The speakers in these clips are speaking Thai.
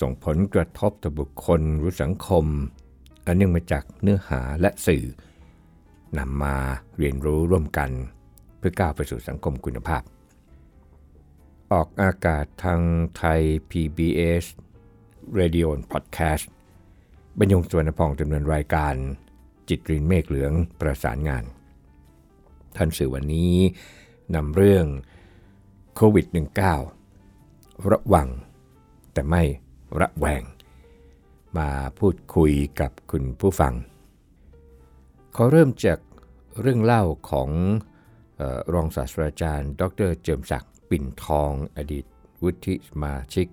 ส่งผลกระทบต่อบุคคลหรือสังคม อันเนื่องมาจากเนื้อหาและสื่อนำมาเรียนรู้ร่วมกัน เพื่อก้าวไปสู่สังคมคุณภาพ ออกอากาศทางไทย PBS Radio Podcast บรรยงสวนพองดำเนินรายการ จิตรินเมฆเหลืองประสานงาน ท่านสื่อวันนี้นำเรื่องโควิด -19 ระวังแต่ไม่ ระแวง มาพูดคุยกับคุณผู้ฟัง ขอเริ่มจากเรื่องเล่าของออรองศาสตราจารย์ ดรเจิมศักดิ์ปิ่นทองอดีตวุฒิสมาชิก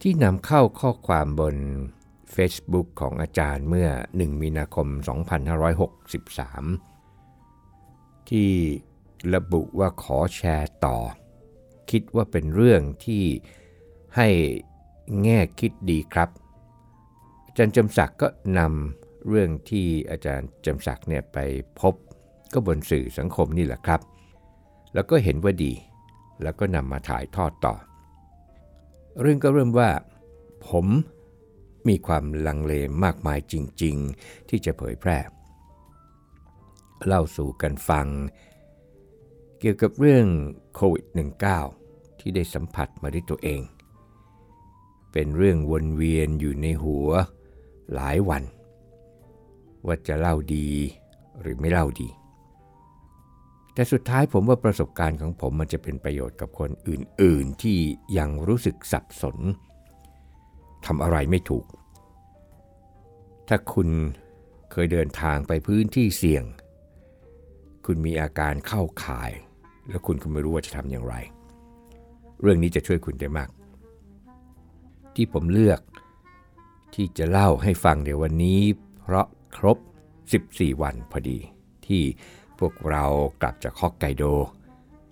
ที่นำเข้าข้อความบน Facebook ของอาจารย์เมื่อ 1 มีนาคม 2563 ที่ระบุว่าขอแชร์ต่อ คิดว่าเป็นเรื่องที่ให้ แง่คิดดีครับ อาจารย์จำศักดิ์ก็นำเรื่องที่อาจารย์จำศักดิ์เนี่ยไปพบก็บนสื่อสังคมนี่แหละครับ แล้วก็เห็นว่าดี แล้วก็นำมาถ่ายทอดต่อ เรื่องก็เริ่มว่า ผมมีความลังเลมากมายจริง ๆ ที่จะเผยแพร่ เล่าสู่กันฟัง เกี่ยวกับเรื่องโควิด -19 ที่ได้สัมผัสมาด้วยตัวเอง เป็นเรื่องวนเวียนอยู่ในหัวหลายวัน ว่าจะเล่าดีหรือไม่เล่าดี แต่สุดท้ายผมว่าประสบการณ์ของผมมันจะเป็นประโยชน์กับคนอื่น ๆ ที่ยังรู้สึกสับสนทำอะไรไม่ถูก ถ้าคุณเคยเดินทางไปพื้นที่เสี่ยง คุณมีอาการเข้าข่าย แล้วคุณก็ไม่รู้ว่าจะทำอย่างไร เรื่องนี้จะช่วยคุณได้มาก ที่ผมเลือก ที่จะเล่าให้ฟังในวันนี้ เพราะครบ 14 วันพอดี ที่พวกเรากลับจากฮอกไกโด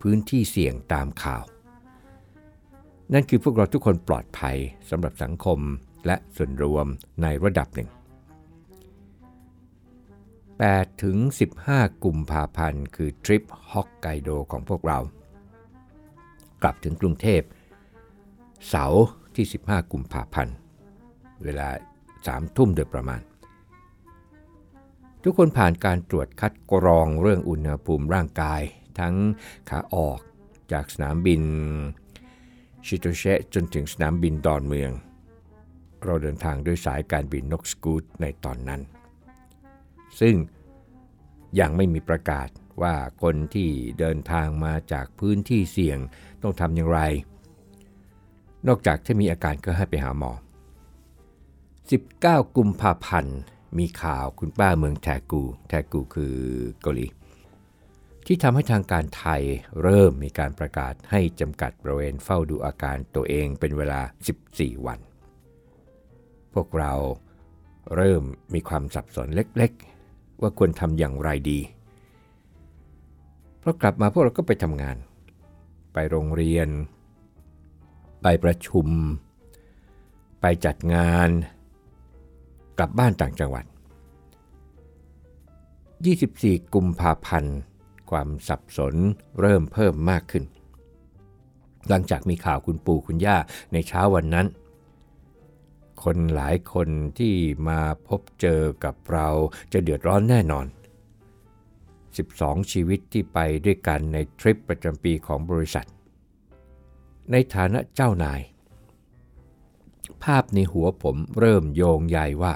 พื้นที่เสี่ยงตามข่าว นั่นคือพวกเราทุกคนปลอดภัยสำหรับสังคมและส่วนรวมในระดับหนึ่ง8ถึง 15 กุมภาพันธ์ คือทริปฮอกไกโดของพวกเรา กลับถึงกรุงเทพ เสาร์ ที่ 15 กุมภาพันธ์ เวลา3ทุ่มโดยประมาณ ทุกคนผ่านการตรวจคัดกรองเรื่องอุณหภูมิร่างกาย ทั้งขาออกจากสนามบินชิโตเชจนถึงสนามบินดอนเมือง เราเดินทางด้วยสายการบินนกสกูตในตอนนั้น ซึ่งยังไม่มีประกาศว่าคนที่เดินทางมาจากพื้นที่เสี่ยงต้องทำอย่างไร นอกจากถ้ามีอาการก็ให้ไปหาหมอ 19 กุมภาพันธ์ มีข่าวคุณป้าเมืองแทกู แทกูคือเกาหลี ที่ทำให้ทางการไทยเริ่มมีการประกาศให้จำกัดบริเวณเฝ้าดูอาการตัวเองเป็นเวลา 14 วัน พวกเราเริ่มมีความสับสนเล็กๆ ว่าควรทำอย่างไรดี เพราะกลับมาพวกเราก็ไปทำงาน ไปโรงเรียน ไปประชุม ไปจัดงานกลับบ้านต่างจังหวัด 24 กุมภาพันธ์ ความสับสนเริ่มเพิ่มมากขึ้น หลังจากมีข่าวคุณปู่คุณย่าในเช้าวันนั้น คนหลายคนที่มาพบเจอกับเราจะเดือดร้อนแน่นอน 12 ชีวิตที่ไปด้วยกันในทริปประจำปีของบริษัท ในฐานะเจ้านาย ภาพในหัวผมเริ่มโยงใยว่า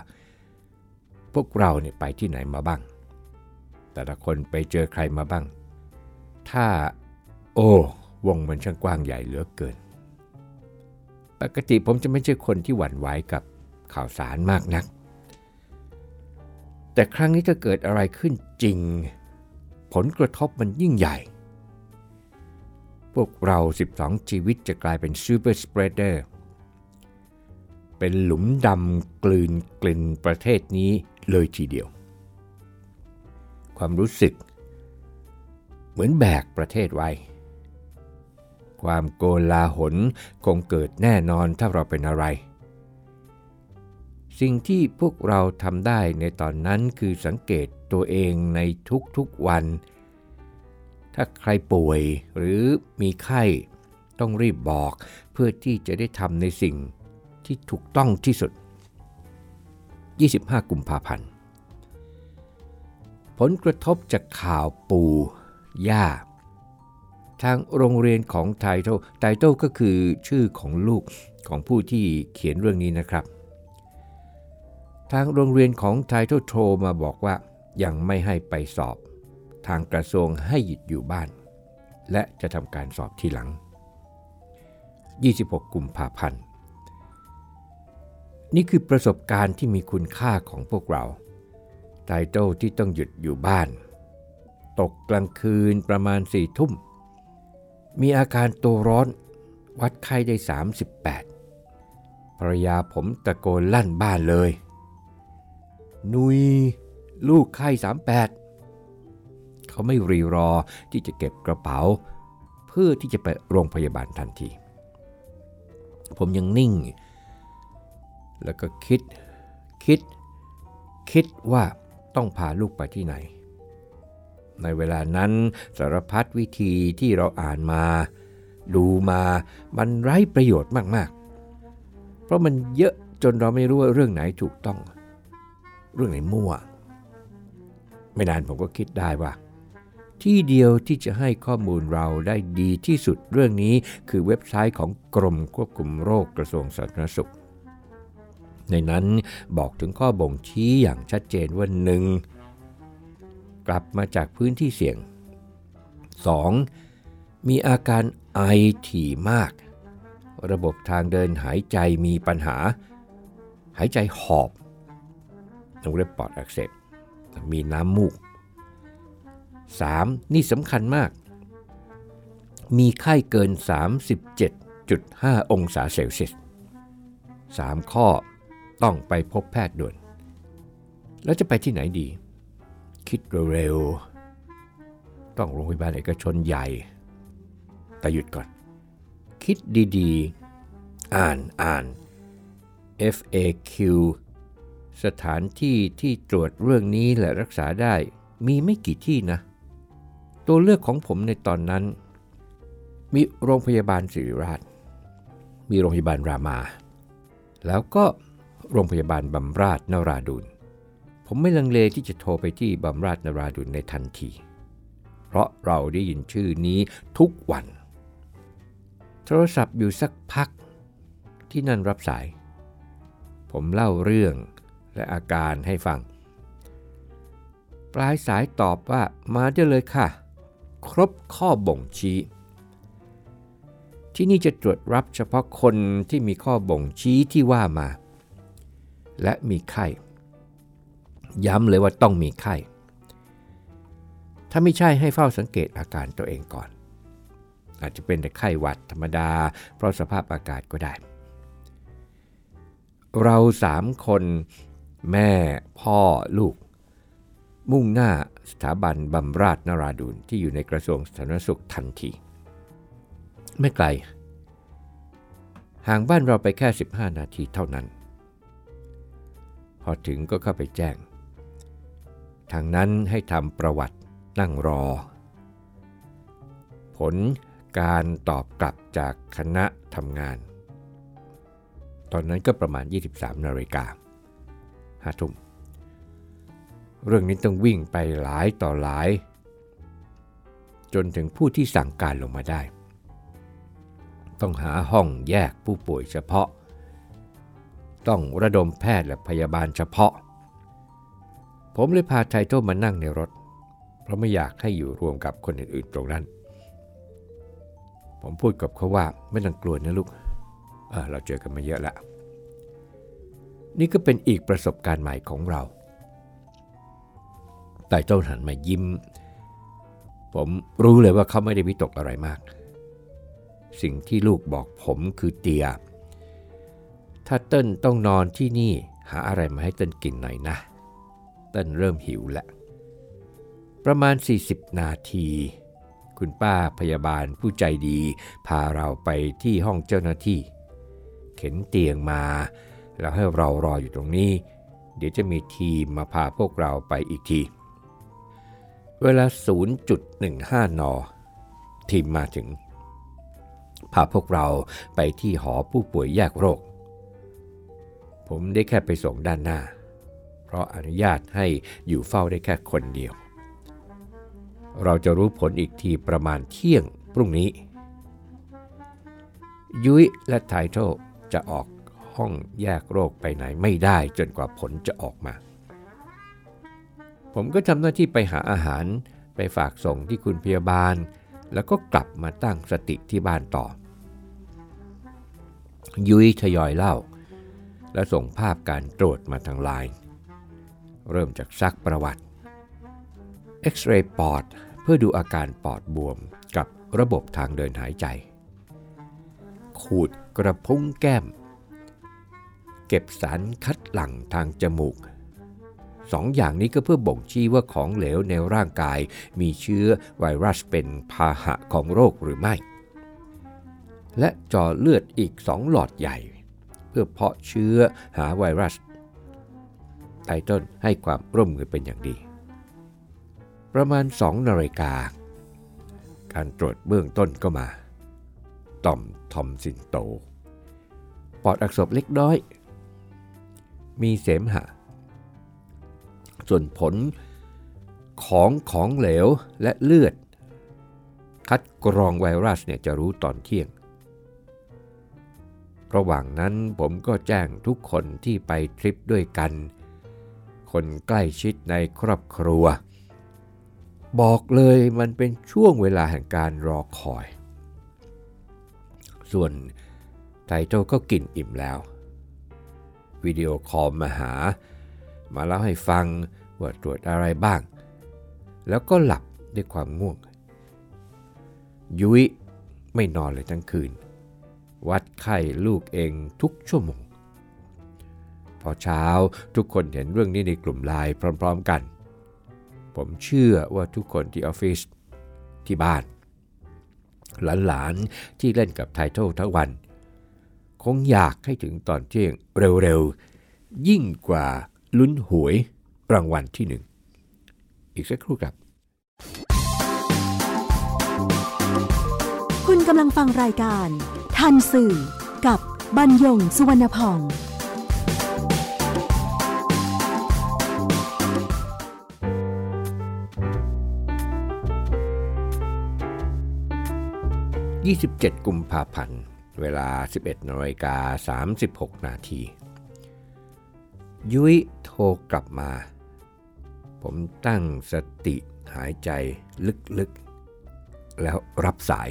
พวกเราเนี่ยไปที่ไหนมาบ้าง แต่ละคนไปเจอใครมาบ้าง ถ้าโอ้วงมันช่างกว้างใหญ่เหลือเกิน ปกติผมจะไม่ใช่คนที่หวั่นไหวกับข่าวสารมากนัก แต่ครั้งนี้ถ้าเกิดอะไรขึ้นจริง ผลกระทบมันยิ่งใหญ่ พวกเรา 12 ชีวิตจะกลายเป็น super spreader เป็นหลุมดำกลืนกลิ่นประเทศนี้เลยทีเดียว ความรู้สึก เหมือนแบกประเทศไว้ ความโกลาหลคงเกิดแน่นอนถ้าเราเป็นอะไร สิ่งที่พวกเราทำได้ในตอนนั้นคือสังเกตตัวเองในทุกๆวัน ถ้าใครป่วยหรือมีไข้ต้องรีบบอกเพื่อที่จะได้ทำในสิ่งที่ถูกต้องที่สุด 25 กุมภาพันธ์ ผลกระทบจากข่าวปูย่า ทางโรงเรียนของไทโต้ไทโต้ก็คือชื่อของลูกของผู้ที่เขียนเรื่องนี้นะครับ ทางโรงเรียนของไทโต้โทรมาบอกว่ายังไม่ให้ไปสอบ ทางกระทรวงให้หยุดอยู่บ้าน และจะทำการสอบทีหลัง 26 กุมภาพันธ์ นี่คือประสบการณ์ที่มีคุณค่าของพวกเรา ไตเติลที่ต้องหยุดอยู่บ้าน ตกกลางคืนประมาณสี่ทุ่ม มีอาการตัวร้อนวัดไข้ได้ 38ภรรยาผมตะโกนลั่นบ้านเลย นุย ลูกไข้38 เขาไม่รีรอที่จะเก็บกระเป๋า เพื่อที่จะไปโรงพยาบาลทันที ผมยังนิ่ง แล้วก็คิดคิด คิดว่าต้องพาลูกไปที่ไหน ในเวลานั้นสารพัดวิธีที่เราอ่านมา ดูมามันไร้ประโยชน์มากๆ เพราะมันเยอะจนเราไม่รู้ว่าเรื่องไหนถูกต้อง เรื่องไหนมั่ว ไม่นานผมก็คิดได้ว่า ที่เดียวที่จะให้ข้อมูลเราได้ดีที่สุดเรื่องนี้คือเว็บไซต์ของกรมควบคุมโรคกระทรวงสาธารณสุข ในนั้นบอกถึงข้อบ่งชี้อย่างชัดเจนว่า 1. กลับมาจากพื้นที่เสี่ยง 2. มีอาการไอถี่มาก ระบบทางเดินหายใจมีปัญหา หายใจหอบต้องเรียกปอดอักเสบมีน้ำมูก 3. นี่สำคัญมาก มีไข้เกิน 37.5 องศาเซลเซียส 3 ข้อต้องไปพบแพทย์ด่วน แล้วจะไปที่ไหนดี คิดเร็วๆ ต้องโรงพยาบาลเอกชนใหญ่ แต่หยุดก่อน คิดดีๆ อ่านอ่าน FAQ สถานที่ที่ตรวจเรื่องนี้และรักษาได้มีไม่กี่ที่นะ ตัวเลือกของผมในตอนนั้น มีโรงพยาบาลศิริราช มีโรงพยาบาลรามา แล้วก็โรงพยาบาลบำราศนราดูนผมไม่ลังเลที่จะโทรไปที่บำราศนราดูนในทันที เพราะเราได้ยินชื่อนี้ทุกวัน โทรศัพท์อยู่สักพักที่นั่นรับสาย ผมเล่าเรื่องและอาการให้ฟัง ปลายสายตอบว่ามาได้เลยค่ะ ครบข้อบ่งชี้ ที่นี่จะตรวจรับเฉพาะคนที่มีข้อบ่งชี้ที่ว่ามา และมีไข้ ย้ำเลยว่าต้องมีไข้ ถ้าไม่ใช่ให้เฝ้าสังเกตอาการตัวเองก่อน อาจจะเป็นแต่ไข้หวัดธรรมดา เพราะสภาพอากาศก็ได้ เราสามคน แม่พ่อลูก มุ่งหน้าสถาบันบำราศนราดูนที่อยู่ในกระทรวงสาธารณสุขทันที ไม่ไกล ห่างบ้านเราไปแค่ 15 นาทีเท่านั้น พอถึงก็เข้าไปแจ้ง ทางนั้นให้ทำประวัตินั่งรอ ผลการตอบกลับจากคณะทำงาน ตอนนั้นก็ประมาณ 23 นาฬิกาห้าทุ่ม เรื่องนี้ต้องวิ่งไปหลายต่อหลาย จนถึงผู้ที่สั่งการลงมาได้ ต้องหาห้องแยกผู้ป่วยเฉพาะ ต้องระดมแพทย์และพยาบาลเฉพาะ ผมเลยพาไทโต้มานั่งในรถ เพราะไม่อยากให้อยู่รวมกับคนอื่นๆตรงนั้น ผมพูดกับเขาว่าไม่ต้องกลัวนะลูกเเราเจอกันมาเยอะแล้วนี่ก็เป็นอีกประสบการณ์ใหม่ของเรา แต่เจ้าหันมายิ้ม ผมรู้เลยว่าเขาไม่ได้วิตกอะไรมาก สิ่งที่ลูกบอกผมคือเตีย ถ้าเติ้ลต้องนอนที่นี่หาอะไรมาให้เติ้ลกินหน่อยนะ เติ้ลเริ่มหิวแล้ว ประมาณ 40 นาที คุณป้าพยาบาลผู้ใจดี พาเราไปที่ห้องเจ้าหน้าที่ เข็นเตียงมา แล้วให้เรารออยู่ตรงนี้ เดี๋ยวจะมีทีมมาพาพวกเราไปอีกที เวลา 0.15 น ทีมมาถึง พาพวกเราไปที่หอผู้ป่วยแยกโรค ผมได้แค่ไปส่งด้านหน้า เพราะอนุญาตให้อยู่เฝ้าได้แค่คนเดียว เราจะรู้ผลอีกทีประมาณเที่ยงพรุ่งนี้ ยุ้ยและไทโทจะออกห้องแยกโรคไปไหนไม่ได้จนกว่าผลจะออกมา ผมก็ทำหน้าที่ไปหาอาหาร ไปฝากส่งที่คุณพยาบาล แล้วก็กลับมาตั้งสติที่บ้านต่อ ยุ้ยทยอยเล่า และส่งภาพการตรวจมาทางไลน์เริ่มจากซักประวัติเอ็กซเรย์ปอดเพื่อดูอาการปอดบวมกับระบบทางเดินหายใจ ขูดกระพุ้งแก้ม เก็บสารคัดหลั่งทางจมูก สองอย่างนี้ก็เพื่อบ่งชี้ว่าของเหลวในร่างกาย มีเชื้อไวรัสเป็นพาหะของโรคหรือไม่ และจาะเลือดอีกสองหลอดใหญ่ เพื่อเพาะเชื้อหาไวรัสไตเติลให้ความร่วมมือเป็นอย่างดี ประมาณ2นาฬิกา การตรวจเบื้องต้นก็มา ต่อมทอมซินโต ปอดอักเสบเล็กน้อย มีเสมหะ ส่วนผลของของเหลวและเลือด คัดกรองไวรัสเนี่ยจะรู้ตอนเที่ยง ระหว่างนั้นผมก็แจ้งทุกคนที่ไปทริปด้วยกัน คนใกล้ชิดในครอบครัว บอกเลยมันเป็นช่วงเวลาแห่งการรอคอย ส่วนไทโตก็กินอิ่มแล้ว วิดีโอคอลมาหา มาเล่าให้ฟังว่าตรวจอะไรบ้าง แล้วก็หลับด้วยความง่วง ยุ้ยไม่นอนเลยทั้งคืน วัดไข้ลูกเองทุกชั่วโมง พอเช้าทุกคนเห็นเรื่องนี้ในกลุ่มไลน์พร้อม ๆกัน ผมเชื่อว่าทุกคนที่ออฟฟิศที่บ้าน หลานๆที่เล่นกับไททอลทั้งวัน คงอยากให้ถึงตอนเที่ยงเร็วๆ ยิ่งกว่า ลุ้นหวยรางวัลที่หนึ่งอีกสักครู่ครับ คุณกำลังฟังรายการ ทันสื่อกับบรรยงสุวรรณพอง27 กุมภาพันธ์ เวลา 11นาฬิกา36 นาที ยุ้ยโทรกลับมา ผมตั้งสติหายใจลึกๆ แล้วรับสาย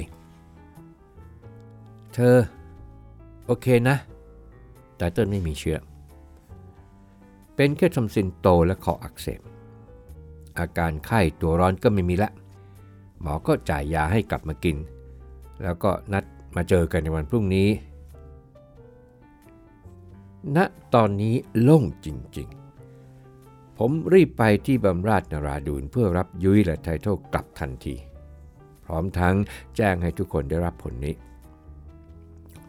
เธอ โอเคนะแต่เติ้ลไม่มีเชื้อ เป็นแค่ทำซินโตและคออักเสบ อาการไข้ตัวร้อนก็ไม่มีละ หมอก็จ่ายยาให้กลับมากิน แล้วก็นัดมาเจอกันในวันพรุ่งนี้ ณตอนนี้โล่งจริงๆ ผมรีบไปที่บำราชนาราดูนเพื่อรับยุ้ยและไทโทกลับทันที พร้อมทั้งแจ้งให้ทุกคนได้รับผลนี้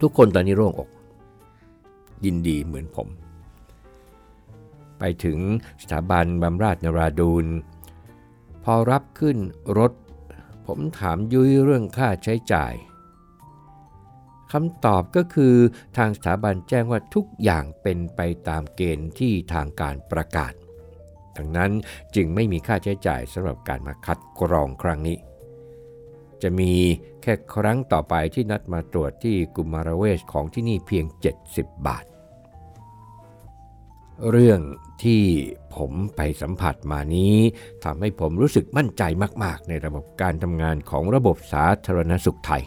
ทุกคนตอนนี้โล่งอก ยินดีเหมือนผม ไปถึงสถาบันบำราชนาราดูนพอรับขึ้นรถ ผมถามยุ้ยเรื่องค่าใช้จ่าย คำตอบก็คือทางสถาบันแจ้งว่าทุกอย่างเป็นไปตามเกณฑ์ที่ทางการประกาศดังนั้นจึงไม่มีค่าใช้จ่ายสำหรับการมาคัดกรองครั้งนี้ จะมีแค่ครั้งต่อไปที่นัดมาตรวจที่กุมารเวชของที่นี่เพียง 70 บาท เรื่องที่ผมไปสัมผัสมานี้ทำให้ผมรู้สึกมั่นใจมาก ๆ ในระบบการทำงานของระบบสาธารณสุขไทย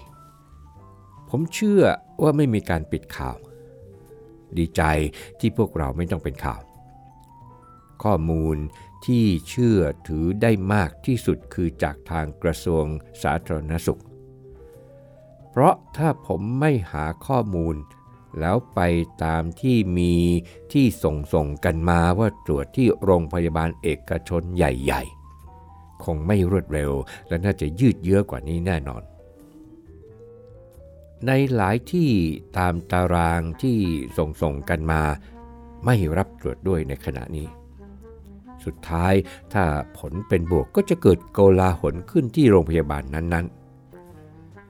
ผมเชื่อว่าไม่มีการปิดข่าว ดีใจที่พวกเราไม่ต้องเป็นข่าว ข้อมูลที่เชื่อถือได้มากที่สุดคือจากทางกระทรวงสาธารณสุข เพราะถ้าผมไม่หาข้อมูล แล้วไปตามที่มีที่ส่งส่งกันมาว่าตรวจที่โรงพยาบาลเอกชนใหญ่ ๆ คงไม่รวดเร็วและน่าจะยืดเยื้อกว่านี้แน่นอน ในหลายที่ตามตารางที่ส่งส่งกันมา ไม่รับตรวจด้วยในขณะนี้ สุดท้ายถ้าผลเป็นบวกก็จะเกิดโกลาหลขึ้นที่โรงพยาบาลนั้น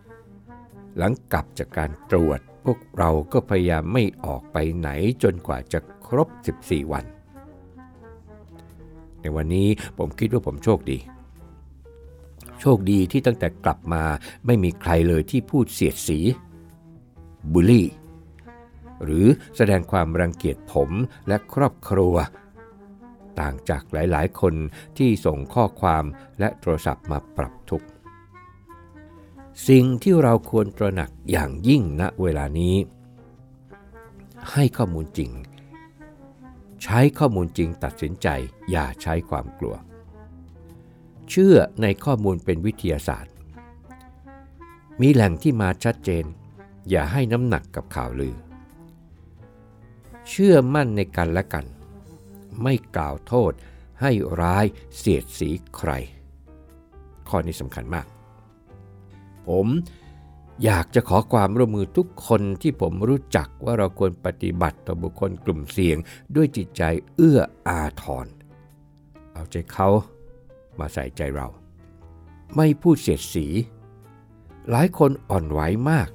ๆ หลังกลับจากการตรวจพวกเราก็พยายามไม่ออกไปไหนจนกว่าจะครบ 14 วัน ในวันนี้ผมคิดว่าผมโชคดี โชคดีที่ตั้งแต่กลับมาไม่มีใครเลยที่พูดเสียดสีบูลลี่ หรือแสดงความรังเกียจผมและครอบครัว ต่างจากหลายๆ คนที่ส่งข้อความและโทรศัพท์มาปรับทุกข์สิ่งที่เราควรตระหนักอย่างยิ่งณเวลานี้ ให้ข้อมูลจริง ใช้ข้อมูลจริงตัดสินใจอย่าใช้ความกลัว เชื่อในข้อมูลเป็นวิทยาศาสตร์ มีแหล่งที่มาชัดเจน อย่าให้น้ำหนักกับข่าวลือ เชื่อมั่นในกันและกัน ไม่กล่าวโทษให้ร้ายเสียดสีใคร ข้อนี้สำคัญมาก ผมอยากจะขอความร่วมมือทุกคนที่ผมรู้จักว่าเราควรปฏิบัติต่อบุคคลกลุ่มเสี่ยง ด้วยจิตใจเอื้ออาทร เอาใจเขา มาใส่ใจเรา ไม่พูดเสียดสี หลายคนอ่อนไหวมาก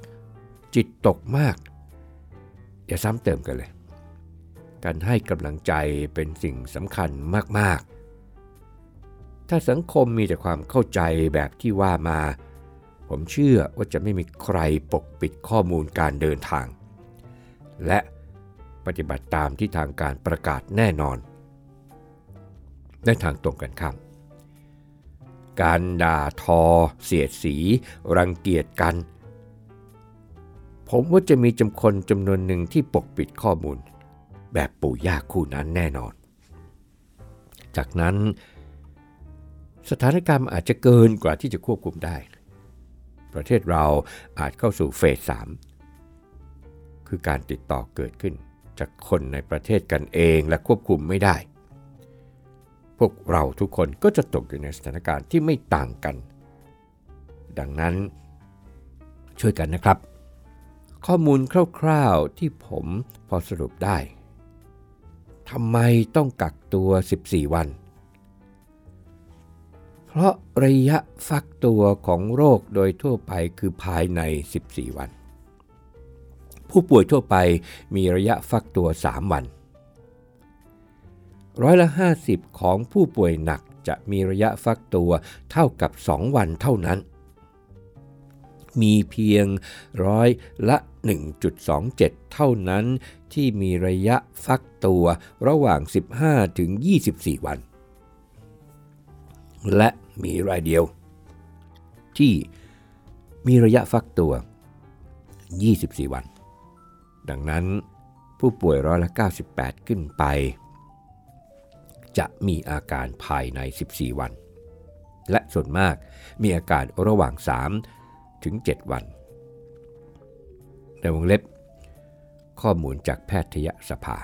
จิตตกมาก อย่าซ้ำเติมกันเลย การให้กำลังใจเป็นสิ่งสำคัญมาก ๆ ถ้าสังคมมีแต่ความเข้าใจแบบที่ว่ามา ผมเชื่อว่าจะไม่มีใครปกปิดข้อมูลการเดินทาง และปฏิบัติตามที่ทางการประกาศแน่นอน ในทางตรงกันข้าม การด่าทอ เสียดสี รังเกียจกัน ผมว่าจะมีจำคนจำนวนหนึ่งที่ปกปิดข้อมูล แบบปู่ย่าคู่นั้นแน่นอน จากนั้น สถานการณ์อาจจะเกินกว่าที่จะควบคุมได้ ประเทศเราอาจเข้าสู่เฟสสามคือการติดต่อเกิดขึ้นจากคนในประเทศกันเองและควบคุมไม่ได้ วกเราทุกคนก็จะตกอยู่ในสถานการณ์ที่ไม่ต่างกัน ดังนั้นช่วยกันนะครับ ข้อมูลคร่าวๆที่ผมพอสรุปได้ทำไมต้องกักตัว 14 วัน เพราะระยะฟักตัวของโรคโดยทั่วไปคือภายใน 14 วัน ผู้ป่วยทั่วไปมีระยะฟักตัว 3 วัน ร้อยละ 50 ของผู้ป่วยหนักจะมีระยะฟักตัวเท่ากับ 2 วันเท่านั้น มีเพียงร้อยละ 1.27 เท่านั้น ที่มีระยะฟักตัวระหว่าง 15 ถึง 24 วัน และมีรายเดียว ที่มีระยะฟักตัว 24 วัน ดังนั้นผู้ป่วยร้อยละ 98 ขึ้นไป จะมีอาการภายใน 14 วัน และส่วนมากมีอาการระหว่าง 3 ถึง 7 วัน ในวงเล็บ ข้อมูลจากแพทยสภา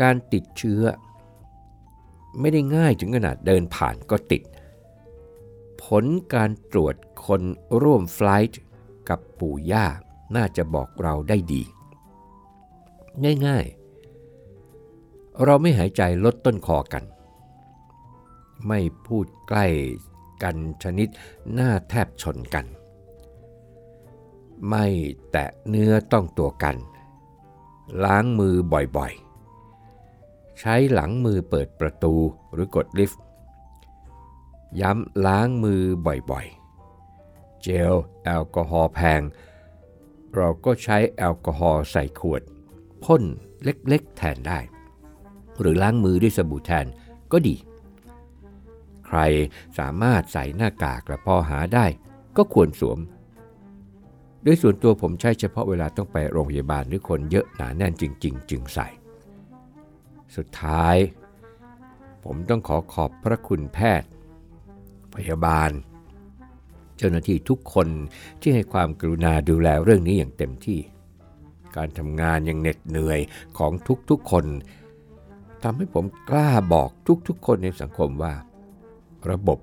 การติดเชื้อ ไม่ได้ง่ายถึงขนาดเดินผ่านก็ติด ผลการตรวจคนร่วมไฟล์กับปู่ย่าน่าจะบอกเราได้ดี ง่ายๆ เราไม่หายใจลดต้นคอกัน ไม่พูดใกล้กันชนิดหน้าแทบชนกัน ไม่แตะเนื้อต้องตัวกัน ล้างมือบ่อยๆ ใช้หลังมือเปิดประตูหรือกดลิฟต์ ย้ำล้างมือบ่อยๆ เจลแอลกอฮอล์แพง เราก็ใช้แอลกอฮอล์ใส่ขวด พ่นเล็กๆแทนได้ หรือล้างมือด้วยสบู่แทนก็ดี ใครสามารถใส่หน้ากากและพอหาได้ ก็ควรสวม โดยส่วนตัวผมใช้เฉพาะเวลาต้องไปโรงพยาบาลหรือคนเยอะหนาแน่นจริง ๆ จึงใส่ สุดท้าย ผมต้องขอขอบพระคุณแพทย์ พยาบาล เจ้าหน้าที่ทุกคนที่ให้ความกรุณาดูแลเรื่องนี้อย่างเต็มที่การทำงานอยังเหน็ดเหนื่อยของทุกๆคน ทำให้ผมกล้าบอกทุกๆ คนในสังคมว่า ระบบ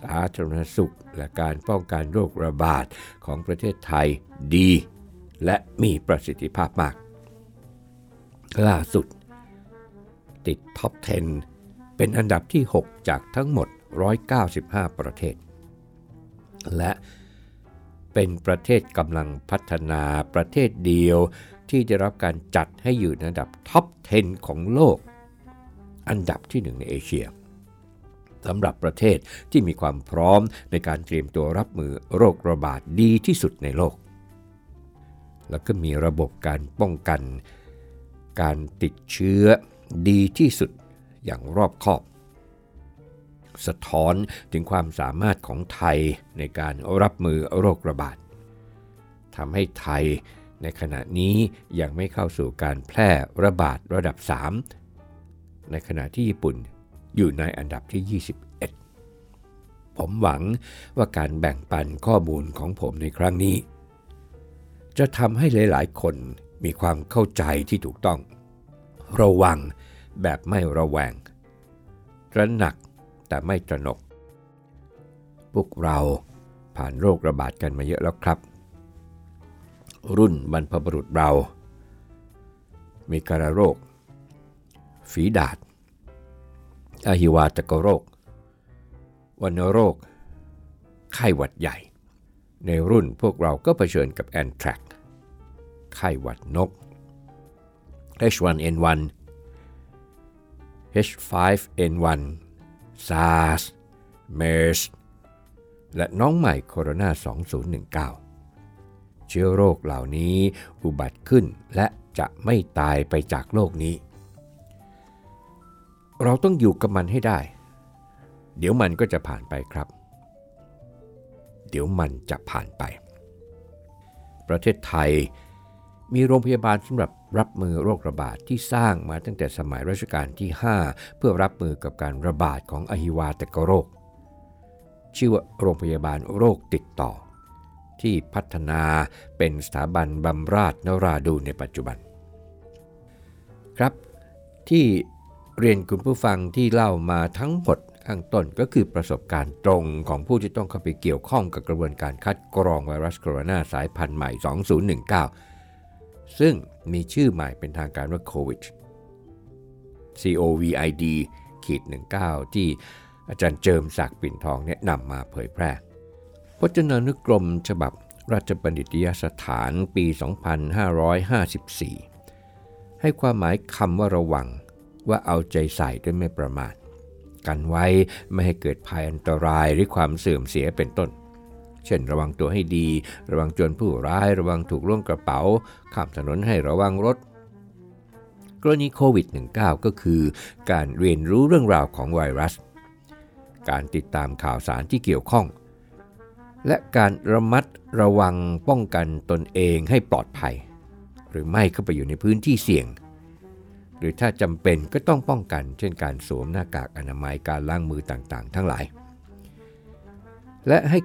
สาธารณสุข และการป้องกันโรคระบาดของประเทศไทยดี และมีประสิทธิภาพมาก ล่าสุด ติดท็อป 10 เป็นอันดับที่ 6 จากทั้งหมด 195 ประเทศ และเป็นประเทศกำลังพัฒนาประเทศเดียวที่ได้รับการจัดให้อยู่ในอันดับท็อป 10 ของโลก อันดับที่หนึ่งในเอเชียสำหรับประเทศที่มีความพร้อมในการเตรียมตัวรับมือโรคระบาดดีที่สุดในโลก แล้วก็มีระบบการป้องกัน การติดเชื้อดีที่สุดอย่างรอบคอบ สะท้อนถึงความสามารถของไทยในการรับมือโรคระบาดทำให้ไทยในขณะนี้ยังไม่เข้าสู่การแพร่ระบาดระดับ 3 ในขณะที่ญี่ปุ่นอยู่ในอันดับที่ 21 ผมหวังว่าการแบ่งปันข้อมูลของผมในครั้งนี้ จะทำให้หลาย ๆ คนมีความเข้าใจที่ถูกต้อง ระวังแบบไม่ระแวงตระหนักแต่ไม่ตระหนก พวกเราผ่านโรคระบาดกันมาเยอะแล้วครับ รุ่นบรรพบุรุษเรา มีการโรค ฝีดาษอหิวาตกโรค วันโรค ไข้หวัดใหญ่ ในรุ่นพวกเราก็เผชิญกับแอนทรักไข้หวัดนก H1N1 H5N1 SARS MERS และน้องใหม่โคโรนา 2019 เชื้อโรคเหล่านี้อุบัติขึ้นและจะไม่ตายไปจากโลกนี้ เราต้องอยู่กับมันให้ได้ เดี๋ยวมันก็จะผ่านไปครับ เดี๋ยวมันจะผ่านไป ประเทศไทยมีโรงพยาบาลสำหรับรับมือโรคระบาดที่สร้างมาตั้งแต่สมัยรัชกาลที่ 5 เพื่อรับมือกับการระบาดของอหิวาตกโรค ชื่อว่าโรงพยาบาลโรคติดต่อ ที่พัฒนาเป็นสถาบันบำราศนราดูในปัจจุบัน ครับที่ เรียนคุณผู้ฟังที่เล่ามาทั้งหมดข้างต้นก็คือประสบการณ์ตรงของผู้ที่ต้องเข้าไปเกี่ยวข้องกับกระบวนการคัดกรองไวรัสโคโรนาสายพันธุ์ใหม่ 2019 ซึ่งมีชื่อใหม่เป็นทางการว่าโควิด COVID ขีด19 ที่อาจารย์เจิมศักดิ์ปิ่นทองเนี่ยนำมาเผยแพร่ พจนานุกรมฉบับราชบัณฑิตยสถานปี 2554 ให้ความหมายคำว่าระวัง ว่าเอาใจใส่ด้วยไม่ประมาทกันไว้ไม่ให้เกิดภัยอันตรายหรือความเสื่อมเสียเป็นต้น เช่นระวังตัวให้ดี ระวังจนผู้ร้าย ระวังถูกล่วงกระเป๋าข้ามถนนให้ระวังรถ กรณีโควิด -19 ก็คือการเรียนรู้เรื่องราวของไวรัส การติดตามข่าวสารที่เกี่ยวข้อง และการระมัดระวังป้องกันตนเองให้ปลอดภัย หรือไม่เข้าไปอยู่ในพื้นที่เสี่ยง หรือถ้าจำเป็นก็ต้องป้องกัน เช่นการสวมหน้ากากอนามัยการล้างมือต่างๆ ทั้งหลาย และให้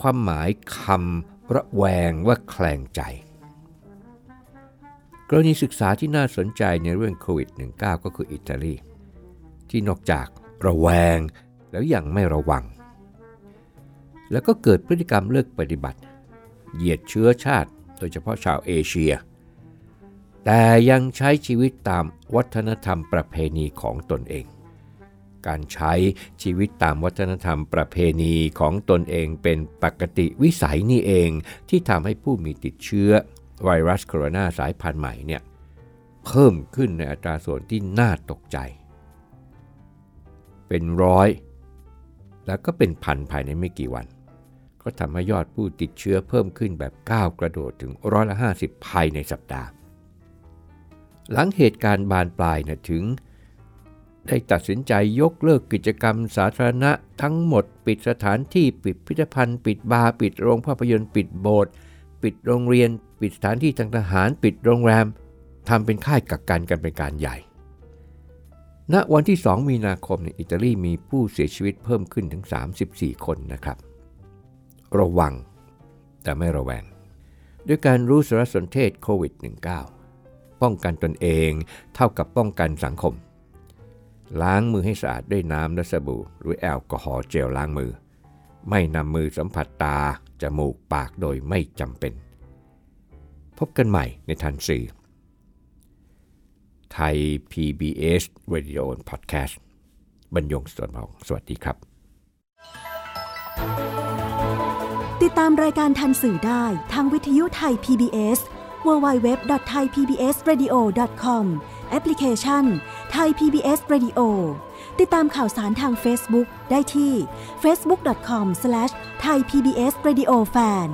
ความหมายคำระแวงว่าแคลงใจ กรณีศึกษาที่น่าสนใจในเรื่องโควิด -19 ก็คืออิตาลี ที่นอกจากระแวงแล้วยังไม่ระวัง แล้วก็เกิดพฤติกรรมเลิกปฏิบัติ เหยียดเชื้อชาติ โดยเฉพาะชาวเอเชีย แต่ยังใช้ชีวิตตามวัฒนธรรมประเพณีของตนเอง การใช้ชีวิตตามวัฒนธรรมประเพณีของตนเองเป็นปกติวิสัยนี่เองที่ทำให้ผู้มีติดเชื้อไวรัสโคโรนาสายพันธุ์ใหม่เนี่ยเพิ่มขึ้นในอัตราส่วนที่น่าตกใจ เป็นร้อย แล้วก็เป็นพันภายในไม่กี่วัน ก็ทำให้ยอดผู้ติดเชื้อเพิ่มขึ้นแบบก้าวกระโดดถึงร้อยละ50 ภายในสัปดาห์ หลังเหตุการณ์บานปลายนะถึง ได้ตัดสินใจยกเลิกกิจกรรมสาธารณะทั้งหมด ปิดสถานที่ปิดพิพิธภัณฑ์ ปิดบาร์ปิดโรงภาพยนตร์ปิดโบสถ์ปิดโรงเรียน ปิดสถานที่ทางทหาร ปิดโรงแรมทำเป็นค่ายกักกันกันเป็นการใหญ่ ณ วันที่ 2 มีนาคมในอิตาลีมีผู้เสียชีวิตเพิ่มขึ้นถึง 34 คนนะครับ ระวังแต่ไม่ระแวง ด้วยการรู้สารสนเทศโควิด -19 ป้องกันตนเอง เท่ากับป้องกันสังคม ล้างมือให้สะอาดด้วยน้ำและสบู่ หรือแอลกอฮอล์เจลล้างมือ ไม่นำมือสัมผัสตา จมูกปากโดยไม่จำเป็น พบกันใหม่ในทันสื่อไทย PBS Radio Podcast บรรยงสวนมองสวัสดีครับ ติดตามรายการทันสื่อได้ทางวิทยุไทย PBS www.thaipbsradio.com แอปพลิเคชัน Thai PBS Radio ติดตามข่าวสารทาง Facebook ได้ที่ facebook.com/thaipbsradiofan